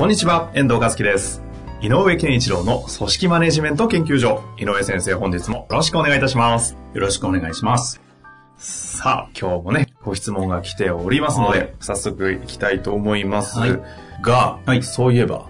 こんにちは、遠藤和樹です。井上健一郎の組織マネジメント研究所。井上先生、本日もよろしくお願いいたします。よろしくお願いします。さあ、今日もね、ご質問が来ておりますので、はい早速行きたいと思います。はいが、はいそういえば、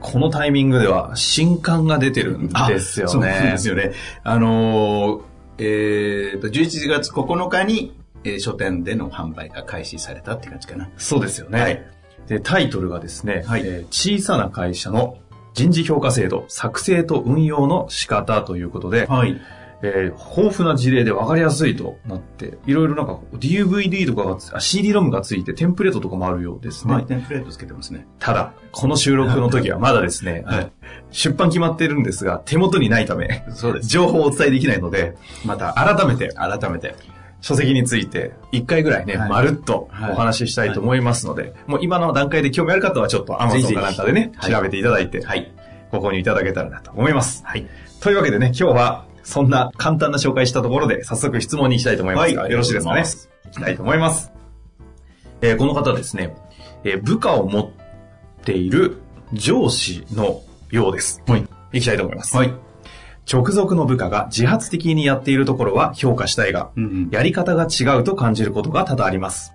このタイミングでは新刊が出てるんですよね。そうですよね。あのーえーと、11月9日に、えー書店での販売が開始されたって感じかな。そうですよね。はいで、タイトルがですね、はいえー小さな会社の人事評価制度、作成と運用の仕方ということで、はい。えー豊富な事例で分かりやすいとなって、いろいろなんか DVD とかが CD ロムがついてテンプレートとかもあるようですね。はい。テンプレートつけてますね。ただ、この収録の時はまだですね、はい出版決まってるんですが、手元にないため、そうです。情報をお伝えできないので、また、改めて改めて。書籍について一回ぐらいね、はいまるっとはいお話ししたいと思いますので、もう今の段階で興味ある方はちょっと Amazon かなんかでね、ぜひ調べていただいて、はい。ご購入いただけたらなと思います。はい。というわけでね、今日はそんな簡単な紹介したところで早速質問に行きたいと思いますが、はいよろしいですかね？行きたいと思います。えーこの方ですね、えー部下を持っている上司のようです。はい。行きたいと思います。はい。直属の部下が自発的にやっているところは評価したいが、うんうん。やり方が違うと感じることが多々あります。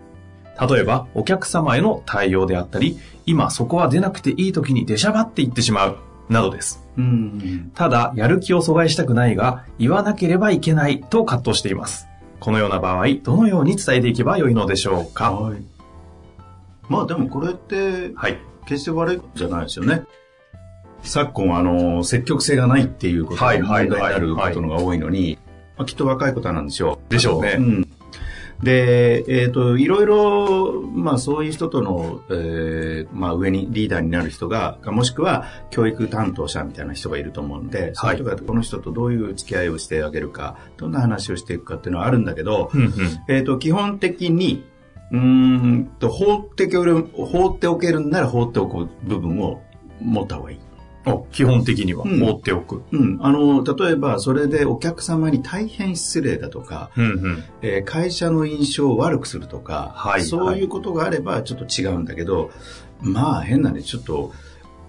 例えば、お客様への対応であったり、今そこは出なくていい時に出しゃばっていってしまう、などです。うんうん。ただ、やる気を阻害したくないが、言わなければいけないと葛藤しています。このような場合、どのように伝えていけばよいのでしょうか？はい。まあでもこれって、はい。決して悪いじゃないですよね。昨今、あの、積極性がないっていうことがはい問はいはい題になることのが多いのに、まあ、きっと若いことなんでしょう。でしょうねん。で、えっ、と、いろいろ、まあそういう人との、えーまあ上にリーダーになる人が、もしくは教育担当者みたいな人がいると思うんで、そういう人がこの人とどういう付き合いをしてあげるか、どんな話をしていくかっていうのはあるんだけど、うんうん。えっ、と、基本的に、うーんと、放っておける、放っておけるんなら放っておく部分を持った方がいい。お基本的にはうん放っておく。うん。あの、例えば、それでお客様に大変失礼だとか、うんうん。えー会社の印象を悪くするとか、はいそういうことがあればちょっと違うんだけど、まあ変なね、ちょっと、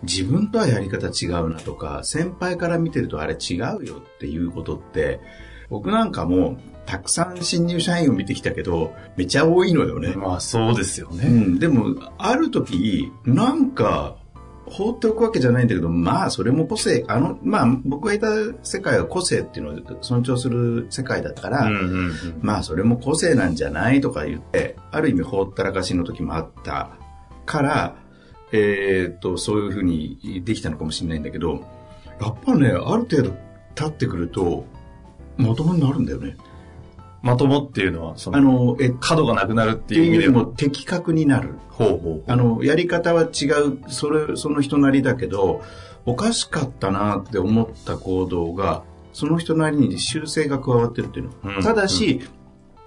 自分とはやり方違うなとか、先輩から見てるとあれ違うよっていうことって、僕なんかもたくさん新入社員を見てきたけど、めちゃ多いのよね。まあそうですよね。うん、でも、ある時、なんか、放っておくわけじゃないんだけど、まあ、それも個性、あの、まあ、僕がいた世界は個性っていうのを尊重する世界だったから、うんうんうん。まあ、それも個性なんじゃないとか言って、ある意味ほったらかしの時もあったから、えーっと、そういうふうにできたのかもしれないんだけど、やっぱね、ある程度経ってくると、まともになるんだよね。まともっていうのは、そあの、の、え、っ角がなくなるってていう意味でも。も的確になる。ほうほうほう。あの、やり方は違う、それ、その人なりだけど、おかしかったなって思った行動が、その人なりに修正が加わってるっていうの。うんただし、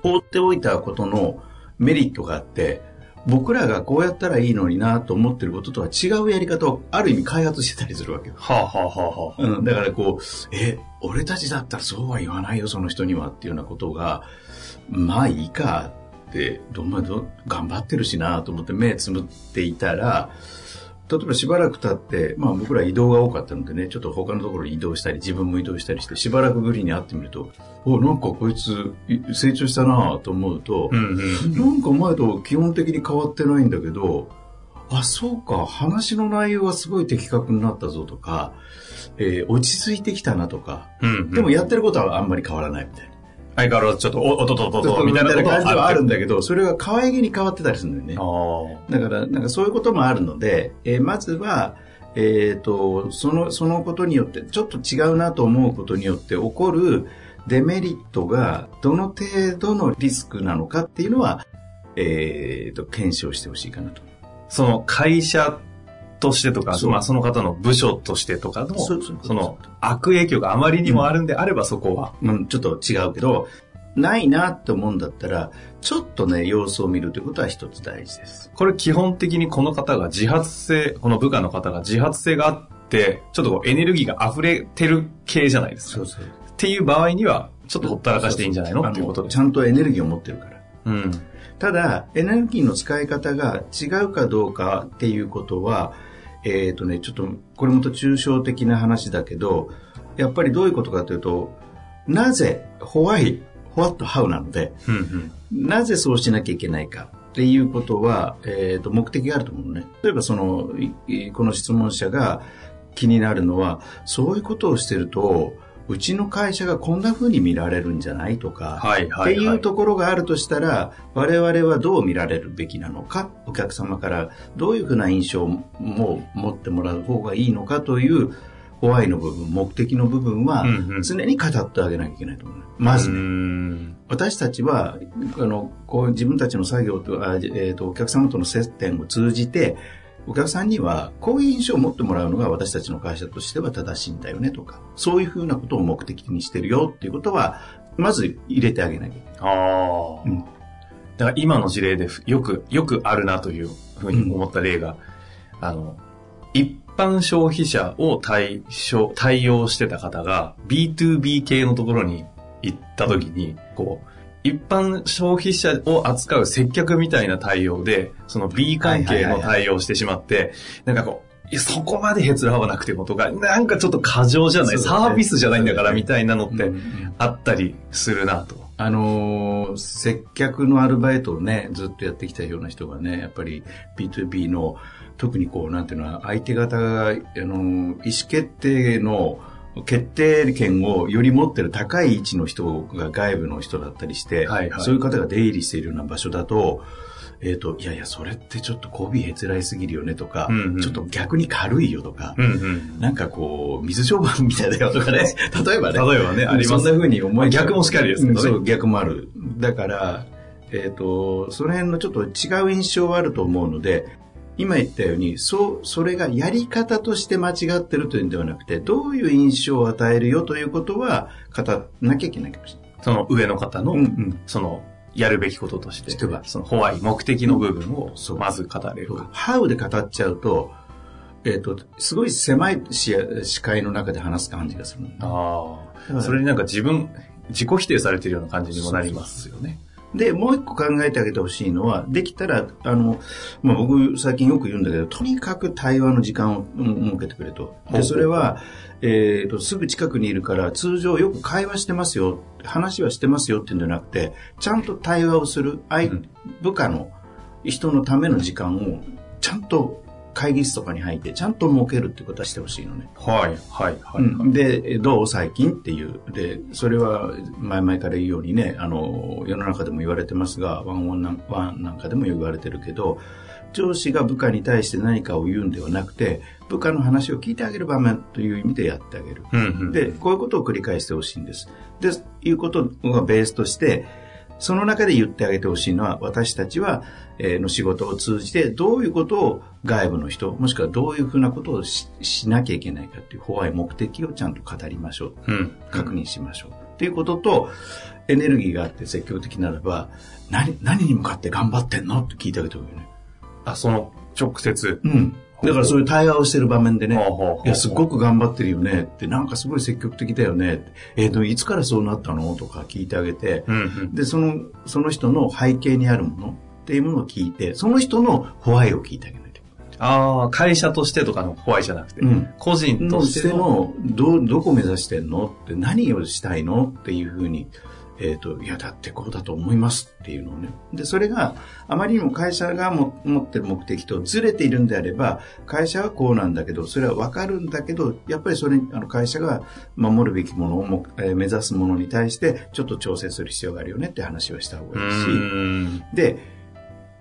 放っておいたことのメリットがあって、僕らがこうやったらいいのになと思ってることとは違うやり方をある意味開発してたりするわけよ。はあはあはあはあ。うん、だからこう、え、俺たちだったらそうは言わないよ、その人にはっていうようなことが、まあいいかって、どんまど頑張ってるしなと思って目つむっていたら、例えばしばらく経って、まあ僕ら移動が多かったのでね、ちょっと他のところに移動したり、自分も移動したりして、しばらくぶりに会ってみると、お、なんかこいつい成長したなと思うと、うんうん。なんか前と基本的に変わってないんだけど、あ、そうか、話の内容はすごい的確になったぞとか、えー落ち着いてきたなとか、うんうん。でもやってることはあんまり変わらないみたいな。相変わらずちょっと、お、おとととと、みたいな感じはあるんだだけど、それが可愛げに変わってたりするんだよね。あだから、なんかそういうこともあるので、えーまずは、えっ、と、その、そのことによって、ちょっと違うなと思うことによって起こるデメリットがどの程度のリスクなのかっていうのは、えっ、と、検証してほしいかなと。その会社としてとか、まあその方の部署としてとかの、その悪影響があまりにもあるんであればそこは。うん、ちょっと違うけど、ないなって思うんだったら、ちょっとね、様子を見るということは一つ大事です。これ基本的にこの方が自発性、この部下の方が自発性があって、ちょっとこうエネルギーが溢れてる系じゃないですか。そうそう。っていう場合には、ちょっとほったらかしていいんじゃないのっていうこと。ちゃんとエネルギーを持ってるから。うん。ただ、エネルギーの使い方が違うかどうかっていうことは、えっ、とね、ちょっと、これもと抽象的な話だけど、やっぱりどういうことかというと、なぜ、ホワイ、ホワットハウなので、うんうん。なぜそうしなきゃいけないかっていうことは、えっ、と、目的があると思うのね。例えばその、この質問者が気になるのは、そういうことをしてると、うちの会社がこんな風に見られるんじゃないとか、はいはい、はい。っていうところがあるとしたら、我々はどう見られるべきなのか、お客様からどういうふうな印象も持ってもらう方がいいのかという、ホワイの部分、目的の部分はうんうん、常に語ってあげなきゃいけないと思う。まずうーね、ん。私たちは、あの、こう自分たちの作業と、あえーと、お客様との接点を通じて、お客さんにはこういう印象を持ってもらうのが私たちの会社としては正しいんだよねとか、そういうふうなことを目的にしてるよっていうことは、まず入れてあげなきゃいけない。ああ。うんだから今の事例でよく、よくあるなというふうに思った例が、あの、一般消費者を対象、対応してた方が B2B 系のところに行った時に、こう、一般消費者を扱う接客みたいな対応で、その B 関係の対応をしてしまって、なんかこう、いやそこまでへつらわなくてもとか、なんかちょっと過剰じゃない、ね。サービスじゃないんだからみたいなのってうんあったりするなと。あのー接客のアルバイトをね、ずっとやってきたような人がね、やっぱり B2B の、特にこう、なんていうのは、相手方が、あのー意思決定の、決定権をより持ってる高い位置の人が外部の人だったりして、はいはいそういう方が出入りしているような場所だと、えっ、と、いやいや、それってちょっと媚びへつらいすぎるよねとか、うんうんちょっと逆に軽いよとか、うんうん。なんかこう、水商売みたいだよとかね。例えばね。例えばねありますそんな風に思えちゃう逆もしかりですけどねうんそう、逆もある。だから、えっ、と、その辺のちょっと違う印象はあると思うので、今言ったように、そう、それがやり方として間違ってるというんではなくて、どういう印象を与えるよということは、語らなきゃいけないかもしれない。その上の方の、うんうんその、やるべきこととして、その、ホワイ、目的の部分をまず語れるか。ハウで語っちゃうと、えっ、と、すごい狭い視野視界の中で話す感じがするの。ああ。それになんか自分、自己否定されてるような感じにもなりますよね。で、もう一個考えてあげてほしいのは、できたら、あの、まあ、僕最近よく言うんだけど、とにかく対話の時間をうん設けてくれと。で、それは、えっ、と、すぐ近くにいるから、通常よく会話してますよ、話はしてますよっていうんじゃなくて、ちゃんと対話をする、相うん部下の人のための時間を、ちゃんと会議室とかに入って、ちゃんと設けるってことはしてほしいのね。はい、はい、はい。うんで、どう？最近っていう。で、それは前々から言うようにね、あの、世の中でも言われてますが、ワンオンなんワンなんかでも言われてるけど、上司が部下に対して何かを言うんではなくて、部下の話を聞いてあげる場面という意味でやってあげる。うんうん、で、こういうことを繰り返してほしいんです。で、いうことがベースとして、その中で言ってあげてほしいのは、私たちは、えーの仕事を通じて、どういうことを外部の人、もしくはどういうふうなことをししなきゃいけないかっていう、ホワイ目的をちゃんと語りましょう。うん。確認しましょう。っていうことと、エネルギーがあって積極的ならば、何、何に向かって頑張ってんの？って聞いてあげてほしいよね。あ、その、直接。うん。だからそう。いう対話をしてる場面でね、いや、すごく頑張ってるよねって、なんかすごい積極的だよねって、えっ、と、いつからそうなったのとか聞いてあげて、うんうん。で、その、その人の背景にあるものっていうものを聞いて、その人のホワイを聞いてあげないと。ああ、会社としてとかのホワイじゃなくて、うん。個人ととしての、ど、どこ目指してんのって、何をしたいのっていうふうに、えっ、と、いや、だってこうだと思いますっていうのをね。で、それがあまりにも会社がも持ってる目的とずれているんであれば、会社はこうなんだけど、それはわかるんだけど、やっぱりそれに、あの、会社が守るべきものをも、えー目指すものに対して、ちょっと調整する必要があるよねって話をした方うがいいし。で、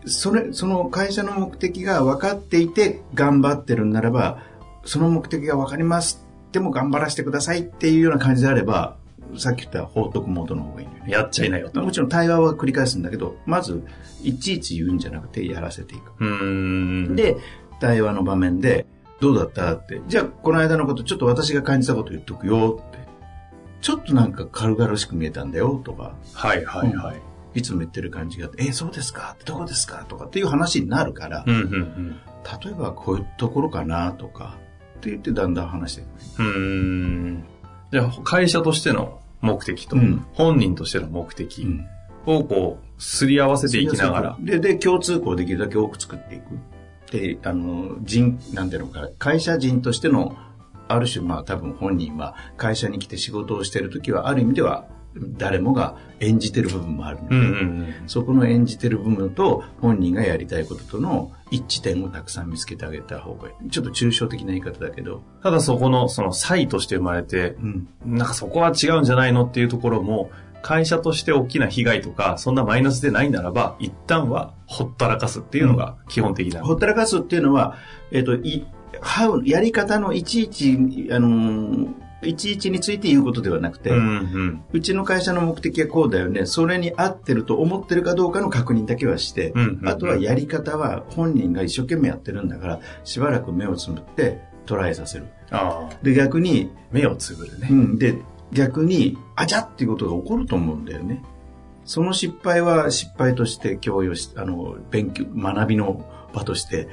それ、その会社の目的が分かっていて頑張ってるんならば、その目的が分かります。でも頑張らせてくださいっていうような感じであれば、さっき言った放っとくモードの方がいいね。やっちゃいなよと。もちろん対話は繰り返すんだけど、まず、いちいち言うんじゃなくてやらせていく。うーん。、で、対話の場面で、どうだったって。じゃあ、この間のこと、ちょっと私が感じたこと言っとくよって。ちょっとなんか軽々しく見えたんだよとか、はいはいはい。いつも言ってる感じがあって、え、そうですか？どこですか？とかっていう話になるから、うんうん例えばこういうところかなとか、って言ってだんだん話していく。うん。じゃあ、会社としての目的と、うん本人としての目的うんをこう、すり合わせていきながら。で、で、共通項をできるだけ多く作っていく。で、あの、人、なんていうのか、会社人としての、ある種、まあ多分本人は会社に来て仕事をしてるときは、ある意味では誰もが演じてる部分もあるので、うんうんうん。そこの演じてる部分と本人がやりたいこととの一致点をたくさん見つけてあげた方がいい。ちょっと抽象的な言い方だけど、ただそこの、その、差として生まれて、うん。なんかそこは違うんじゃないのっていうところも、会社として大きな被害とか、そんなマイナスでないならば、一旦はほったらかすっていうのが基本的な。ほったらかすっていうのは、えっ、と、い、はう、やり方のいちいち、あのーいちいちについて言うことではなくて、うんうん。うちの会社の目的はこうだよね。それに合ってると思ってるかどうかの確認だけはして、うんうんうんあとはやり方は本人が一生懸命やってるんだから、しばらく目をつむってトライさせる。で、逆に、目をつぶるねう。ん、で、逆に、あちゃっていうことが起こると思うんだよね。その失敗は失敗として共有し、あの、勉強、学びの場として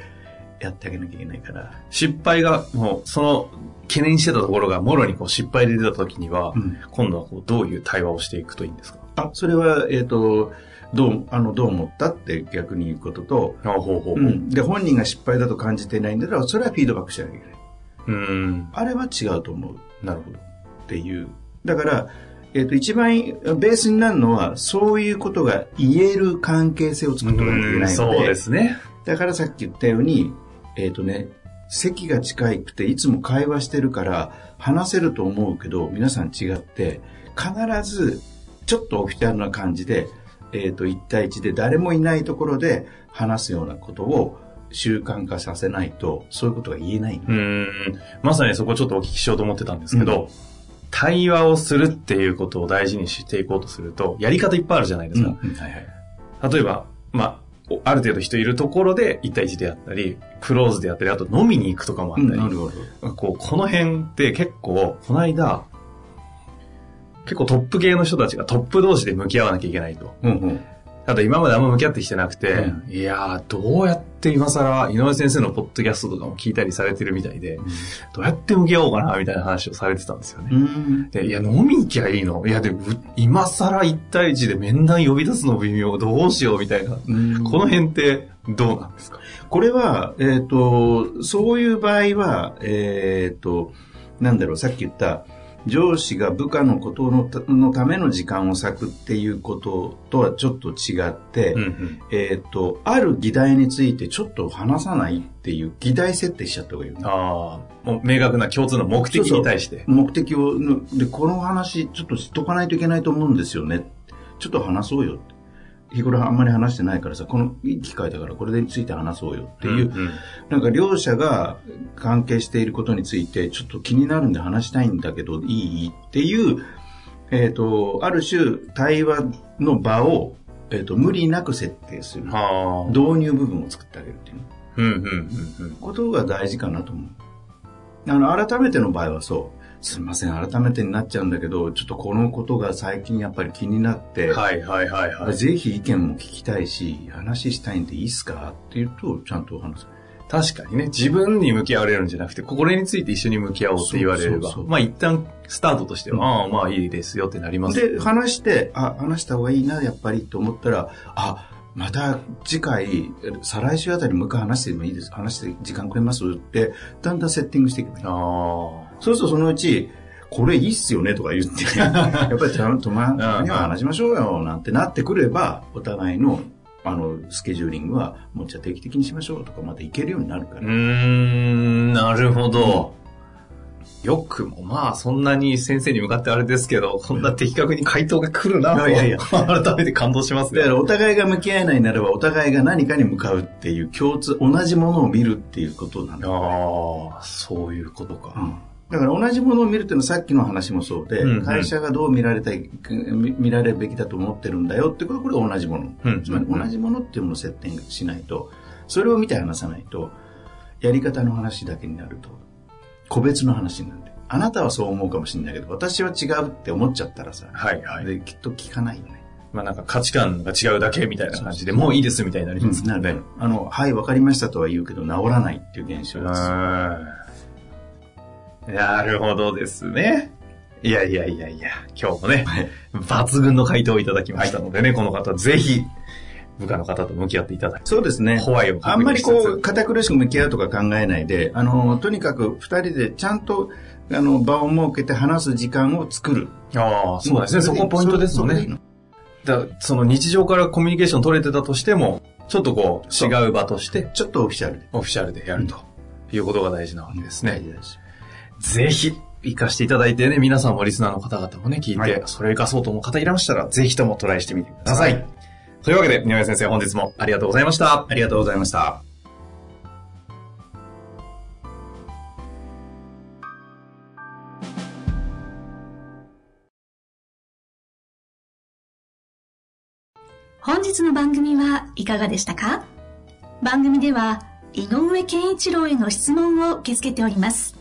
やってあげなきゃいけないから。失敗が、もう、その、懸念してたところが、もろにこう失敗で出た時には、うん今度はこう、どういう対話をしていくといいんですか？あ、それは、えっ、と、どう、あの、どう思ったって逆に言うことと、あほうほうん。で、本人が失敗だと感じていないんだったら、それはフィードバックしなきゃいけない。うん。あれは違うと思うなるほど。っていう。だから、えっ、と、一番ベースになるのは、そういうことが言える関係性を作っておかなきゃいけないので、そうですね。だからさっき言ったように、えっ、とね、席が近くていつも会話してるから話せると思うけど、皆さん違って、必ずちょっとオフィシャルな感じで、えっ、と、1対1で誰もいないところで話すようなことを習慣化させないと、そういうことが言えない。うん。まさにそこちょっとお聞きしようと思ってたんですけど、対話をするっていうことを大事にしていこうとすると、やり方いっぱいあるじゃないですか。うんはいはい。例えば、まあ、おある程度人いるところで1対1であったり、クローズであったり、あと飲みに行くとかもあったり、なるほど。こう、この辺って結構、この間、結構トップ系の人たちがトップ同士で向き合わなきゃいけないと。うんうん。ただ今まであんま向き合ってきてなくて、ういやー、どうやって今更、井上先生のポッドキャストとかも聞いたりされてるみたいで、どうやって向き合おうかな、みたいな話をされてたんですよね。うん。で、いや、飲み行きゃいいの？いや、でも、今更1対1で面談呼び出すの微妙、どうしよう、みたいな。うんこの辺ってどうなんですか？これは、えっ、と、そういう場合は、えっ、と、なんだろう、さっき言った、上司が部下のことのたのための時間を割くっていうこととはちょっと違って、うんうん。えっ、と、ある議題についてちょっと話さないっていう議題設定しちゃった方がいいよね。ああ、もう明確な共通の目的に対して。目的を、ぬで、この話ちょっと知っとかないといけないと思うんですよね。ちょっと話そうよって。日頃あんまり話してないからさ、このいい機会だからこれについて話そうよっていう、んんなんか両者が関係していることについてちょっと気になるんで話したいんだけどいい？っていう、えっ、と、ある種対話の場を、えっ、と、無理なく設定する。はあ。導入部分を作ってあげるっていううんうんうんうん。ことが大事かなと思う。あの、改めての場合はそう。すみません、改めてになっちゃうんだけど、ちょっとこのことが最近やっぱり気になって、はいはいはいはい。ぜひ意見も聞きたいし、話したいんでいいっすか？って言うと、ちゃんとお話す。確かにね、自分に向き合われるんじゃなくて、これについて一緒に向き合おうって言われればそうそうそ、うまあ一旦スタートとしては、うんああ、まあいいですよってなります。で、話して、あ、話した方がいいな、やっぱりと思ったら、あ、また次回、再来週あたりもう一回話してもいいです。話して時間くれます？って、だんだんセッティングしていけばいい。ああ。そうするとそのうち、これいいっすよねとか言って、やっぱりちゃんとま、たまには話しましょうよなんてなってくれば、お互いの、あの、スケジューリングは、もうじゃあ定期的にしましょうとか、またいけるようになるから。ん、なるほど。よくも、まあ、そんなに先生に向かってあれですけど、こんな的確に回答が来るなと、いやいや改めて感動しますねだか。らお互いが向き合えないならば、お互いが何かに向かうっていう共通、同じものを見るっていうことなんだ。ああ、そういうことか。うんだから同じものを見るっていうのはさっきの話もそうで、うんうん会社がどう見られたい、見見られるべきだと思ってるんだよってことはこれ同じもの。うんつまり同じものっていうものを設定しないと、それを見て話さないと、やり方の話だけになると、個別の話になるんで。あなたはそう思うかもしれないけど、私は違うって思っちゃったらさ、はいはい。できっと聞かないよね。まあなんか価値観が違うだけみたいな感じで、もういいですみたいになりますなるね。あの、はい、わかりましたとは言うけど、治らないっていう現象です。うんなるほどですね。いやいやいやいや、今日もね、はい抜群の回答をいただきましたのでね、この方ぜひ、部下の方と向き合っていただいて、そうですね。ホワイをあんまりこう、う、堅苦しく向き合うとか考えないで、あの、とにかく二人でちゃんと、あの、場を設けて話す時間を作る。ああ、そうですね。そこポイントですよね。だその日常からコミュニケーション取れてたとしても、ちょっとこう違う場として、ちょっとオフィシャルで。オフィシャルでやるということが大事なわけですね。大事です。ぜひ、活かしていただいてね、皆さんもリスナーの方々もね、聞いて、はいそれを活かそうと思う方いらっしゃら、ぜひともトライしてみてください。はいというわけで、宮上先生、本日もありがとうございました。ありがとうございました。本日の番組はいかがでしたか？番組では井上健一郎への質問を受け付けております。